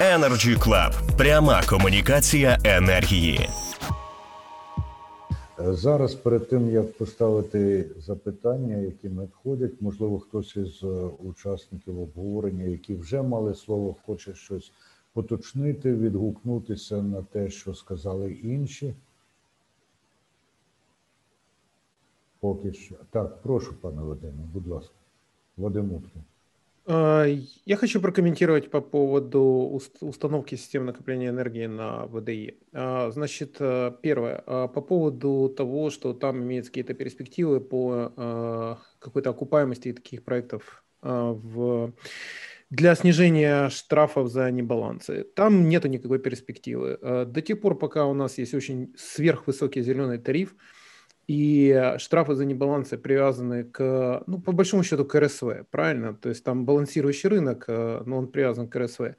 Energy Club. пряма комунікація енергії. Зараз перед тим як поставити запитання, які надходять, можливо, хтось із е, учасників обговорення, які вже мали слово, хоче щось поточнити, відгукнутися на те, що сказали інші. Поки що. Так, прошу, пане Вадиме, будь ласка. Вадим Уткин. Я хочу прокомментировать по поводу установки системы накопления энергии на ВДИ. Значит, э, первое, по поводу того, что там имеются какие-то перспективы по какой-то окупаемости таких проектов в для снижения штрафов за небалансы. Там нету никакой перспективы. До тех пор, пока у нас есть очень сверхвысокий зеленый тариф, и штрафы за небалансы привязаны к, ну, по большому счету, к РСВ, правильно? То есть там балансирующий рынок, э, но он привязан к РСВ.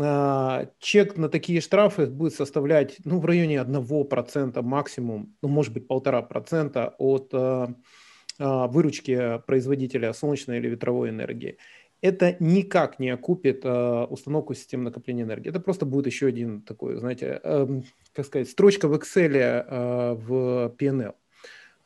А, чек на такие штрафы будет составлять, ну, в районе 1% максимум, ну, может быть, 1,5% от э, а, выручки производителя солнечной или ветровой энергии это никак не окупит э, установку системы накопления энергии. Это просто будет еще один такой, знаете, э, как сказать, строчка в Excel э, в PNL.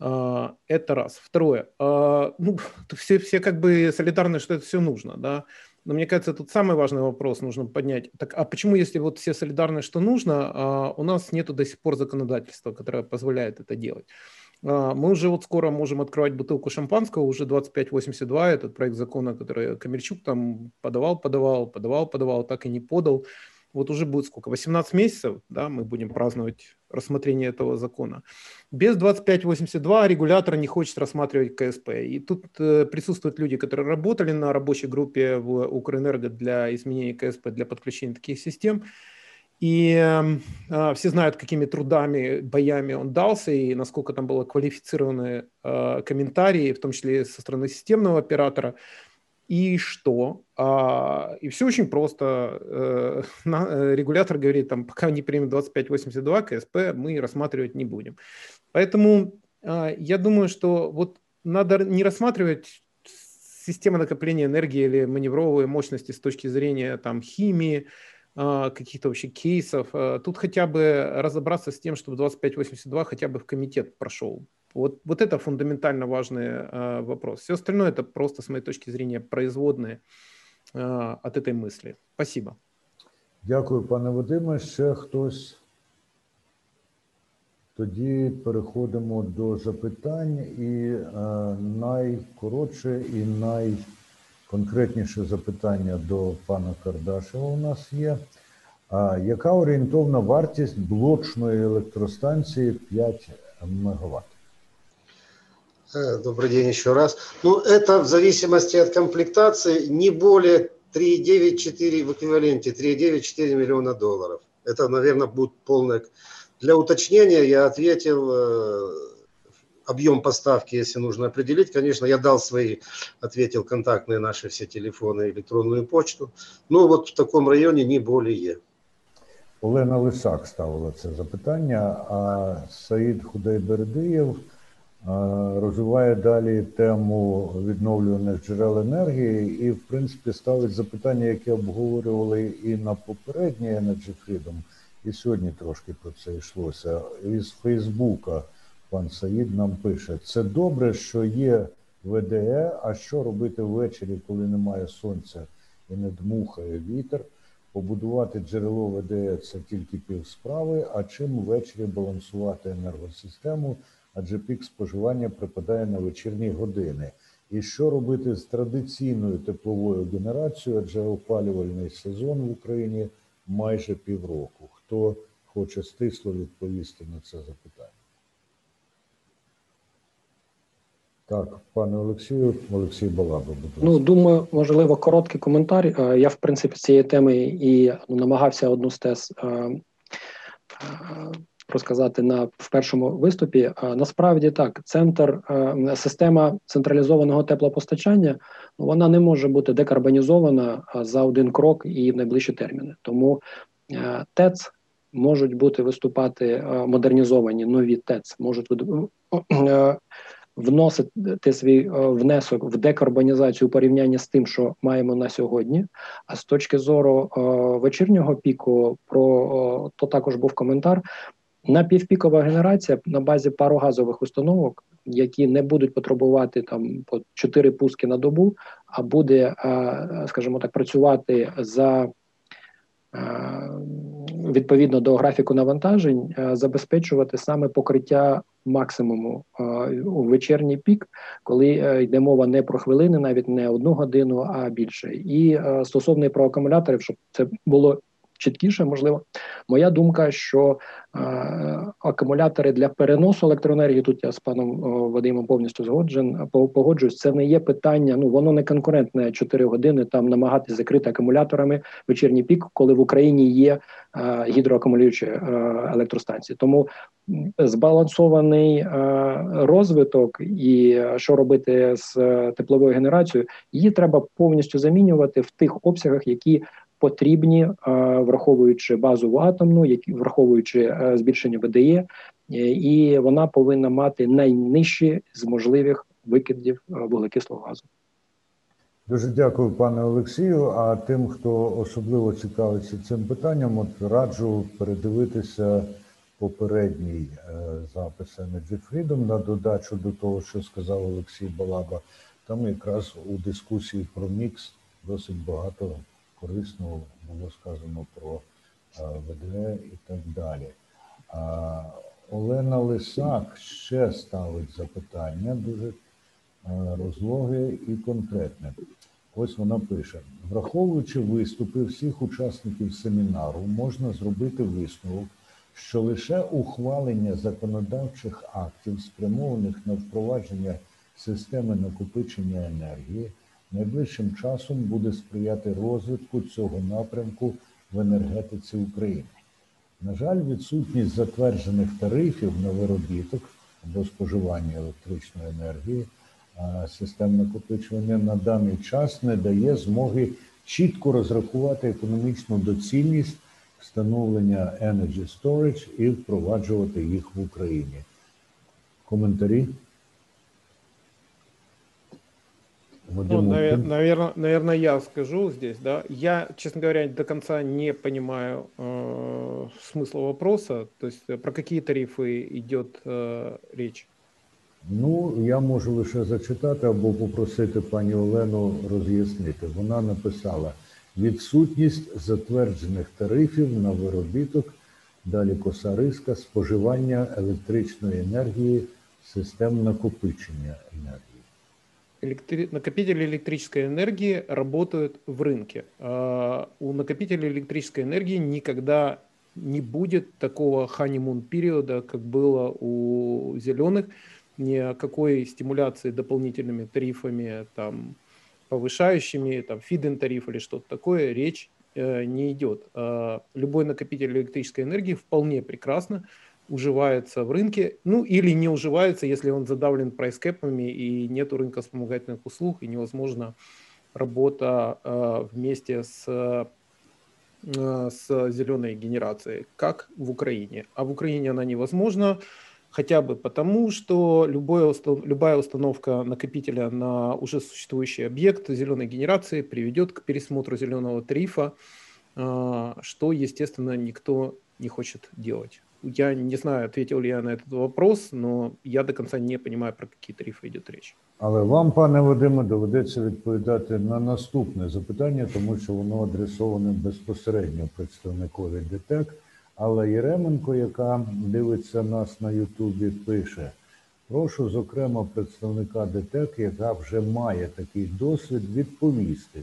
Э, это раз. Второе. Э, ну, все, все как бы солидарны, что это все нужно, да. Но мне кажется, тут самый важный вопрос нужно поднять. Так, а почему, если вот все солидарны, что нужно, а у нас нету до сих пор законодательства, которое позволяет это делать? А, мы уже вот скоро можем открывать бутылку шампанского, уже 2582, этот проект закона, который Камерчук там подавал, подавал, подавал, подавал, так и не подал. Вот уже будет сколько, 18 месяцев, да, мы будем праздновать рассмотрение этого закона. Без 2582 регулятор не хочет рассматривать КСП. И тут э, присутствуют люди, которые работали на рабочей группе в Укрэнерго для изменения КСП, для подключения таких систем. И э, все знают, какими трудами, боями он дался, и насколько там было квалифицированные э, комментарии, в том числе со стороны системного оператора. И что? А, и все очень просто. Э, на, э, регулятор говорит, там, пока не примем 2582 КСП, мы рассматривать не будем. Поэтому э, я думаю, что вот надо не рассматривать систему накопления энергии или маневровые мощности с точки зрения там, химии, а, каких-то вообще кейсов. А, тут хотя бы разобраться с тем, чтобы 2582 хотя бы в комитет прошел. Вот, вот это фундаментально важный а, вопрос. Все остальное это просто, с моей точки зрения, производные от этой мысли. Спасибо. Дякую, пане Вадиме. Ще хтось. Тоді переходимо до запитань і е, найкоротше і най конкретніше запитання до пана Кардашева у нас є. А яка орієнтовна вартість блочної електростанції 5 МВт? Э, добрый день еще раз. Ну, это в зависимости от комплектации не более 3,9-4 в эквиваленте 3,9-4 миллиона долларов. Это, наверное, будет полное... Для уточнения я ответил э, объем поставки, если нужно определить. Конечно, я дал свои, ответил контактные наши все телефоны, электронную почту. Ну, вот в таком районе не более. Олена Лисак ставила це запитання, а Саїд Худайбердиєв розвиває далі тему відновлюваних джерел енергії і, в принципі, ставить запитання, яке обговорювали і на попередній Energy Freedom, і сьогодні трошки про це йшлося. Із Фейсбука пан Саїд нам пише: це добре, що є ВДЕ, а що робити ввечері, коли немає сонця і не дмухає вітер. Побудувати джерело ВДЕ це тільки пів справи, а чим ввечері балансувати енергосистему, адже пік споживання припадає на вечірні години. І що робити з традиційною тепловою генерацією, адже опалювальний сезон в Україні майже півроку. Хто хоче стисло відповісти на це запитання? Так, пане Олексію, Олексій Балаба, будь ласка. Ну, думаю, можливо, короткий коментар. Е, я, в принципі, з цієї теми і ну, намагався одну з тез е, е, розказати на в першому виступі. Насправді так, центр система централізованого теплопостачання вона не може бути декарбонізована за один крок і в найближчі терміни. Тому ТЕЦ можуть бути виступати модернізовані нові ТЕЦ, можуть вносити свій е, внесок в декарбонізацію у порівнянні з тим, що маємо на сьогодні. А з точки зору е, вечірнього піку, про то також був коментар. Напівпікова генерація на базі парогазових установок, які не будуть потребувати там по 4 пуски на добу, а буде, скажімо так, працювати за відповідно до графіку навантажень, забезпечувати саме покриття максимуму у вечірній пік, коли е, йде мова не про хвилини, навіть не одну годину, а більше. І е, стосовно про акумуляторів, щоб це було чіткіше, можливо, моя думка, що е, акумулятори для переносу електроенергії тут я з паном Вадимом повністю згоджен. погоджуюсь, це не є питання. Ну воно не конкурентне 4 години там намагатися закрити акумуляторами вечірній пік, коли в Україні є е, гідроакумулюючі е, електростанції. Тому збалансований е, розвиток і що робити з тепловою генерацією, її треба повністю замінювати в тих обсягах, які потрібні, е, враховуючи базову атомну, які враховуючи е, збільшення ВДЄ, е, і вона повинна мати найнижчі з можливих викидів вуглекислого газу. Дуже дякую, пане Олексію. А тим, хто особливо цікавиться цим питанням, от раджу передивитися попередній запис Energy Freedom на додачу до того, що сказав Олексій Балаба. Там якраз у дискусії про мікс досить багато корисного було сказано про ВД і так далі. Олена Лисак ще ставить запитання дуже розлоге і конкретне. Ось вона пише: враховуючи виступи всіх учасників семінару, можна зробити висновок, що лише ухвалення законодавчих актів, спрямованих на впровадження системи накопичення енергії найближчим часом буде сприяти розвитку цього напрямку в енергетиці України. На жаль, відсутність затверджених тарифів на виробіток або споживання електричної енергії, систем накопичування на даний час не дає змоги чітко розрахувати економічну доцільність встановлення Energy Storage і впроваджувати їх в Україні. Коментарі? Ну, наверное, наверное, я скажу здесь, да. Я, честно говоря, до конца не понимаю э, смысла вопроса. То есть э, про какие тарифи йде э, річ? Ну, я можу лише зачитати або попросити пані Олену роз'яснити. Вона написала відсутність затверджених тарифів на виробіток, далі коса риска, споживання електричної енергії, систем накопичення енергії. электри... накопители электрической энергии работают в рынке. А у накопителей электрической энергии никогда не будет такого honeymoon периода, как было у зеленых, ни о какой стимуляции дополнительными тарифами, там, повышающими, там, фиден тариф или что-то такое, речь э, не идет. Э, любой накопитель электрической энергии вполне прекрасно уживается в рынке, ну или не уживается, если он задавлен прайскэпами и нет рынка вспомогательных услуг и невозможно работа э, вместе с, э, с зеленой генерацией, как в Украине. А в Украине она невозможна хотя бы потому, что любое, любая установка накопителя на уже существующий объект зеленой генерации приведет к пересмотру зеленого тарифа, э, что, естественно, никто не хочет делать. Я не знаю, ответил ли я на этот вопрос, но я до конца не понимаю, про какие тарифи йде річ. Але вам, пане Вадиме, доведеться відповідати на наступне запитання, тому що воно адресоване безпосередньо представникові ДТЕК. Але Єременко, яка дивиться нас на Ютубі, пише: прошу, зокрема, представника ДТЕК, яка вже має такий досвід, відповісти,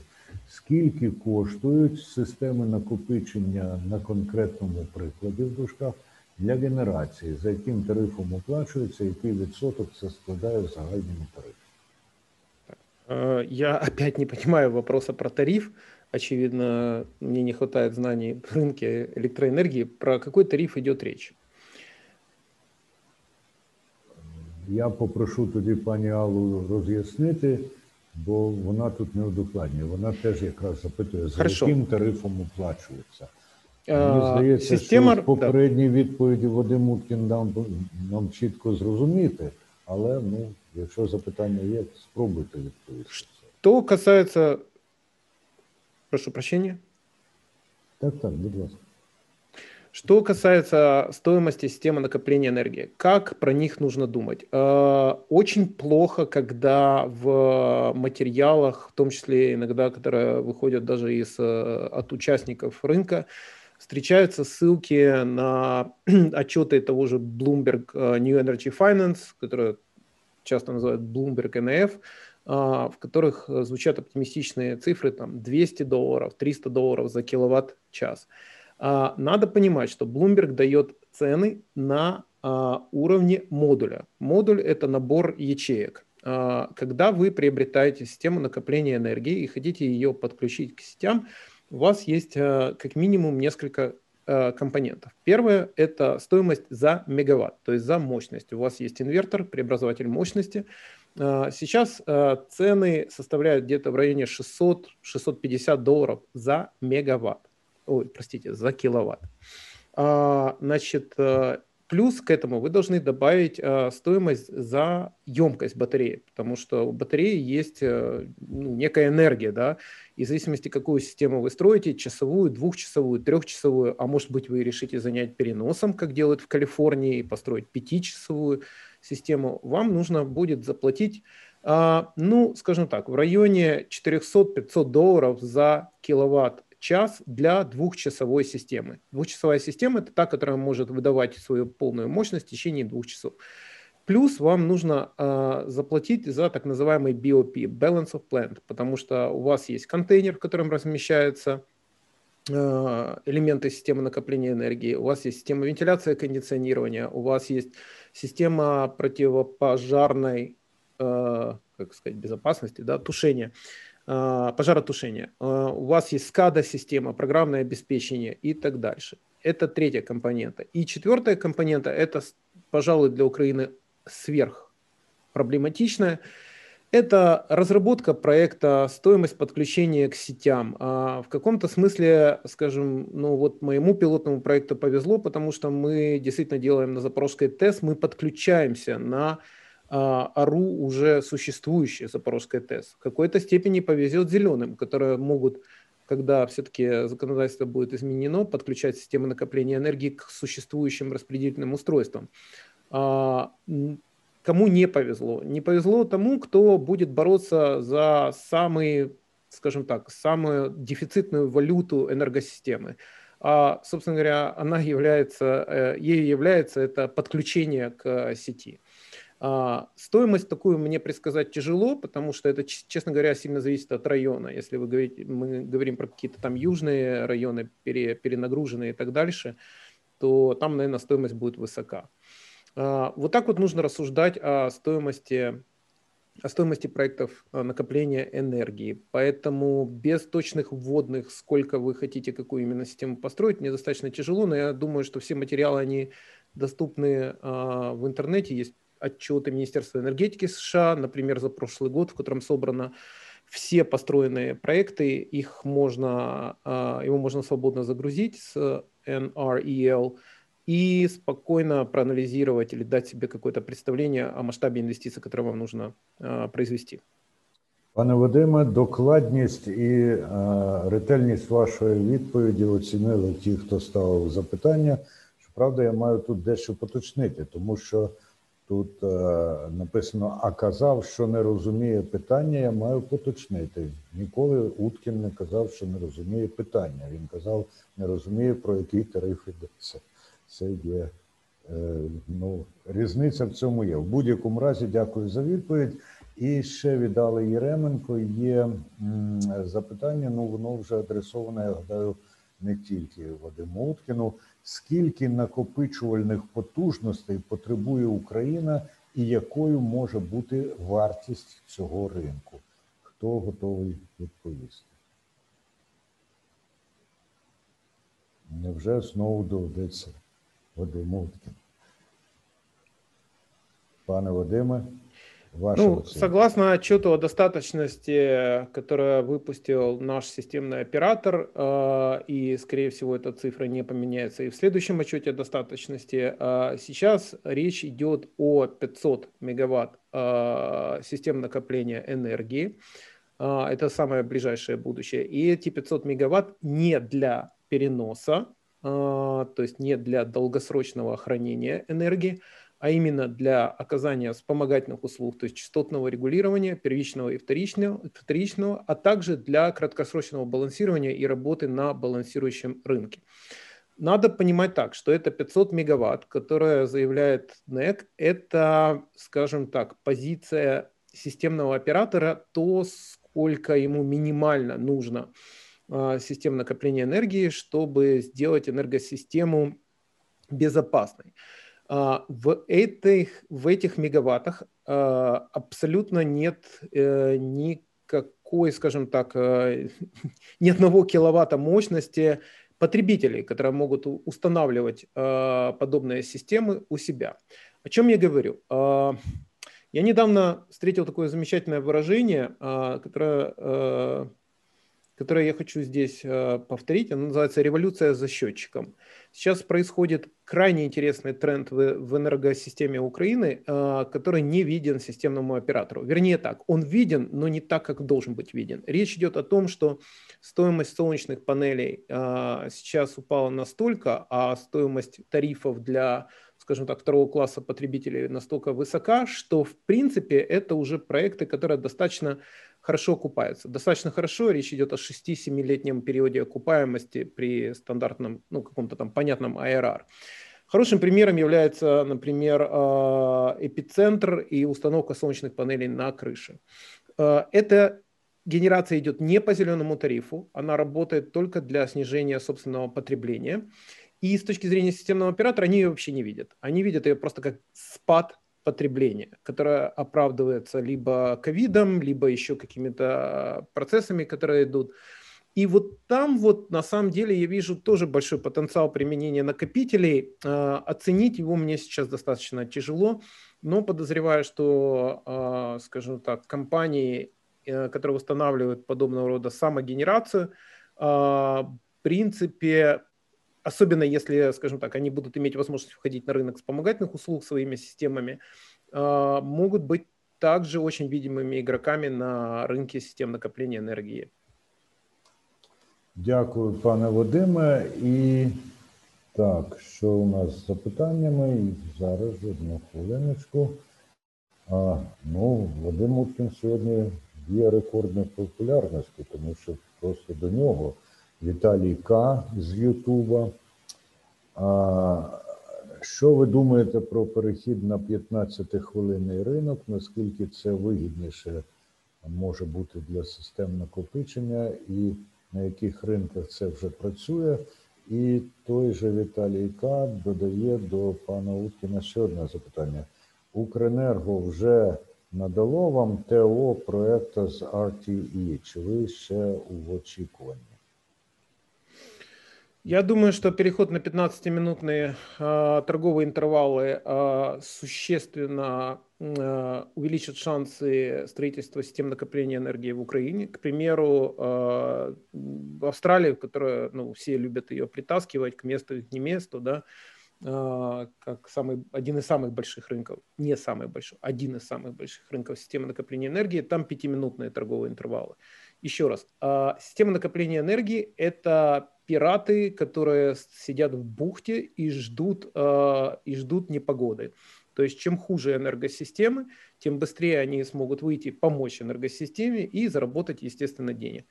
скільки коштують системи накопичення на конкретному прикладі в дужках для генерації, за яким тарифом оплачується, який відсоток це складає в загальному тарифі. Э, я опять не понимаю вопроса про тариф. Очевидно, мне не хватает знаний в рынке электроэнергии. Про какой тариф идет речь? Я попрошу тоді пані Аллу роз'яснити, бо вона тут не удокладнює. Вона теж якраз запитує, за Хорошо. яким тарифом оплачується. Мені здається, Система... що з попередній відповіді Вадим Уткін дав нам чітко зрозуміти, але ну Якщо запитання є, спробуйте відповісти. Что касается... Прошу прощения. Так, так, будь ласка. Что касается стоимости системы накопления энергии, как про них нужно думать? Э, очень плохо, когда в материалах, в том числе иногда, которые выходят даже из, э, от участников рынка, встречаются ссылки на отчеты того же Bloomberg э, New Energy Finance, которые часто называют Bloomberg NF, в которых звучат оптимистичные цифры, там 200 долларов, 300 долларов за киловатт-час. А, надо понимать, что Bloomberg дает цены на а, уровне модуля. Модуль – это набор ячеек. А, когда вы приобретаете систему накопления энергии и хотите ее подключить к сетям, у вас есть как минимум несколько компонентов. Первое – это стоимость за мегаватт, то есть за мощность. У вас есть инвертор, преобразователь мощности. Сейчас цены составляют где-то в районе 600-650 долларов за мегаватт ой, простите, за киловатт. А, значит, э, плюс к этому вы должны добавить а, стоимость за емкость батареи, потому что у батареи есть а, ну, некая энергия, да, и в зависимости, какую систему вы строите, часовую, двухчасовую, трехчасовую, а может быть, вы решите занять переносом, как делают в Калифорнии, и построить пятичасовую систему, вам нужно будет заплатить ну, скажем так, в районе 400-500 долларов за киловатт час для двухчасовой системы. Двухчасовая система – это та, которая может выдавать свою полную мощность в течение двух часов. Плюс вам нужно э, заплатить за так называемый BOP – Balance of Plant, потому что у вас есть контейнер, в котором размещаются э, элементы системы накопления энергии, у вас есть система вентиляции и кондиционирования, у вас есть система противопожарной э, как сказать, безопасности, да, тушения. А, пожаротушения. А, у вас есть SCADA-система, программное обеспечение и так дальше. Это третья компонента. И четвертая компонента, это, пожалуй, для Украины сверх проблематичная, это разработка проекта, стоимость подключения к сетям. А в каком-то смысле, скажем, ну вот моему пилотному проекту повезло, потому что мы действительно делаем на Запорожской ТЭС, мы подключаемся на АРУ уже существующие Запорожская ТЭС. В какой-то степени повезет зеленым, которые могут, когда все-таки законодательство будет изменено, подключать системы накопления энергии к существующим распределительным устройствам. А, кому не повезло? Не повезло тому, кто будет бороться за самый, скажем так, самую дефицитную валюту энергосистемы. А, собственно говоря, она является, э, ею является это подключение к сети. А, стоимость такую мне предсказать тяжело, потому что это, честно говоря, сильно зависит от района. Если вы говорите, мы говорим про какие-то там южные районы, пере, перенагруженные и так дальше, то там, наверное, стоимость будет высока. А, вот так вот нужно рассуждать о стоимости о стоимости проектов а, накопления энергии. Поэтому без точных вводных, сколько вы хотите, какую именно систему построить, мне достаточно тяжело, но я думаю, что все материалы, они доступны в интернете, есть отчеты Министерства энергетики США, например, за прошлый год, в котором собрано все построенные проекты, их можно, а, его можно свободно загрузить с NREL и спокойно проанализировать или дать себе какое-то представление о масштабе инвестиций, которые вам нужно а, произвести. Пане Вадиме, докладність і а, ретельність вашої відповіді оцінили ті, хто ставив запитання. Щоправда, я маю тут дещо поточнити, тому що Тут е, написано, а казав, що не розуміє питання, я маю поточнити. Ніколи Уткін не казав, що не розуміє питання. Він казав, не розуміє, про який тариф йдеться. Це є е, ну, різниця в цьому є. В будь-якому разі, дякую за відповідь. І ще віддали Єременко. Є м, запитання, ну воно вже адресоване, я гадаю, не тільки Вадиму Уткіну скільки накопичувальних потужностей потребує Україна і якою може бути вартість цього ринку? Хто готовий відповісти? Невже знову доведеться Вадиму? Пане Вадиме? Ваша ну, согласно отчету о достаточности, который выпустил наш системный оператор, э, и, скорее всего, эта цифра не поменяется и в следующем отчете о достаточности, э, сейчас речь идет о 500 мегаватт э, систем накопления энергии. Э, это самое ближайшее будущее. И эти 500 мегаватт не для переноса, э, то есть не для долгосрочного хранения энергии, а именно для оказания вспомогательных услуг, то есть частотного регулирования, первичного и вторичного, вторичного, а также для краткосрочного балансирования и работы на балансирующем рынке. Надо понимать так, что это 500 мегаватт, которая заявляет НЭК, это, скажем так, позиция системного оператора, то, сколько ему минимально нужно э, систем накопления энергии, чтобы сделать энергосистему безопасной. А, в этих, в этих мегаваттах а, абсолютно нет э, никакой, скажем так, э, ни одного киловатта мощности потребителей, которые могут устанавливать а, подобные системы у себя. О чем я говорю? Я недавно встретил такое замечательное выражение, которое которое я хочу здесь э, повторить. Оно называется «Революция за счетчиком». Сейчас происходит крайне интересный тренд в, в энергосистеме Украины, э, который не виден системному оператору. Вернее так, он виден, но не так, как должен быть виден. Речь идет о том, что стоимость солнечных панелей э, сейчас упала настолько, а стоимость тарифов для скажем так, второго класса потребителей настолько высока, что в принципе это уже проекты, которые достаточно хорошо окупаются. Достаточно хорошо, речь идет о 6-7-летнем периоде окупаемости при стандартном, ну, каком-то там понятном IRR. Хорошим примером является, например, а, эпицентр и установка солнечных панелей на крыше. А, эта генерация идет не по зеленому тарифу, она работает только для снижения собственного потребления. И с точки зрения системного оператора они ее вообще не видят. Они видят ее просто как спад потребления, которое оправдывается либо ковидом, либо еще какими-то процессами, которые идут. И вот там вот на самом деле я вижу тоже большой потенциал применения накопителей. Э, оценить его мне сейчас достаточно тяжело, но подозреваю, что, э, скажем так, компании, э, которые устанавливают подобного рода самогенерацию, в принципе, особенно если, скажем так, они будут иметь возможность входить на рынок вспомогательных услуг своими системами, а, могут быть также очень видимыми игроками на рынке систем накопления энергии. Дякую, пане Вадиме. І так, що у нас з запитаннями? І зараз одну хвилиночку. А, Ну, Вадим Уткін сьогодні є рекордною популярності, тому що просто до нього Віталій К. з Ютуба. Що ви думаєте про перехід на 15-хвилинний ринок? Наскільки це вигідніше може бути для систем накопичення, і на яких ринках це вже працює? І той же Віталій К. додає до пана Уткіна ще одне запитання. Укренерго вже надало вам ТО проекту з RTE. Чи ви ще у очікуванні? Я думаю, что переход на 15-минутные э, торговые интервалы э, существенно э, увеличит шансы строительства систем накопления энергии в Украине. К примеру, э, в Австралии, которая, ну, все любят ее притаскивать к месту, к не месту, да, э, как самый, один из самых больших рынков, не самый большой, один из самых больших рынков системы накопления энергии, там пятиминутные торговые интервалы. Еще раз, э, система накопления энергии – это пираты, которые сидят в бухте и ждут, э, и ждут непогоды. То есть чем хуже энергосистемы, тем быстрее они смогут выйти, помочь энергосистеме и заработать, естественно, денег.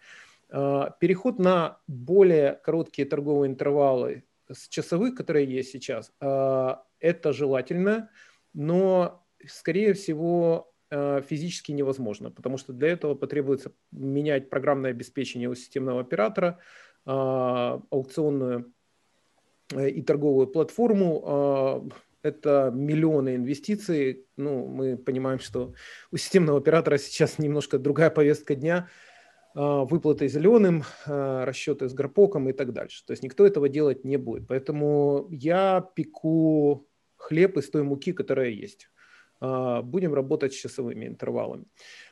Э, переход на более короткие торговые интервалы с часовых, которые есть сейчас, это желательно, но, скорее всего, физически невозможно, потому что для этого потребуется менять программное обеспечение у системного оператора, а, аукционную э, и торговую платформу. Это миллионы инвестиций. Ну, мы понимаем, что у системного оператора сейчас немножко другая повестка дня. Выплаты зеленым, расчеты с графоком и так дальше. То есть никто этого делать не будет. Поэтому я пеку хлеб из той муки, которая есть. Будем работать с часовыми интервалами.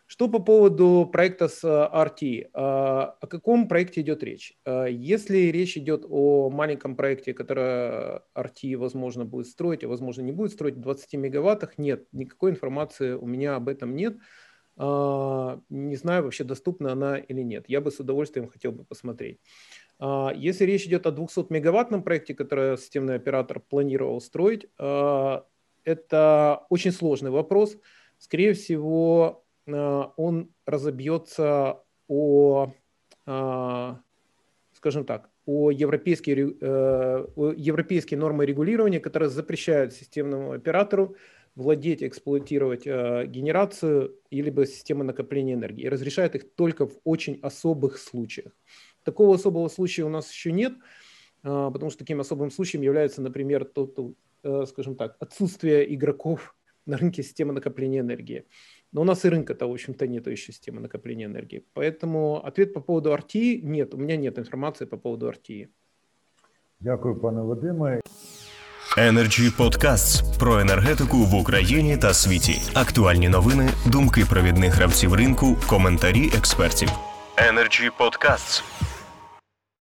Что по поводу проекта с RT? О каком проекте идет речь? Если речь идет о маленьком проекте, который RT, возможно, будет строить, а возможно, не будет строить в 20 мегаваттах, нет, никакой информации у меня об этом нет. Не знаю, вообще доступна она или нет. Я бы с удовольствием хотел бы посмотреть. А, если речь идет о 200-мегаваттном проекте, который системный оператор планировал строить, а, это очень сложный вопрос. Скорее всего, а, он разобьется о, скажем так, о европейские, э, о европейские нормы регулирования, которые запрещают системному оператору владеть, эксплуатировать э, генерацию или системы накопления энергии и разрешают их только в очень особых случаях. Такого особого случая у нас еще нет, потому что таким особым случаем является, например, тот, э, скажем так, отсутствие игроков на рынке системы накопления энергии. Но у нас и рынка-то, в общем-то, нет еще системы накопления энергии. Поэтому ответ по поводу RTE нет. У меня нет информации по поводу RTE. Дякую, пане Вадиме. Energy Podcasts про енергетику в Україні та світі. Актуальні новини, думки провідних гравців ринку, коментарі експертів. Energy Podcasts.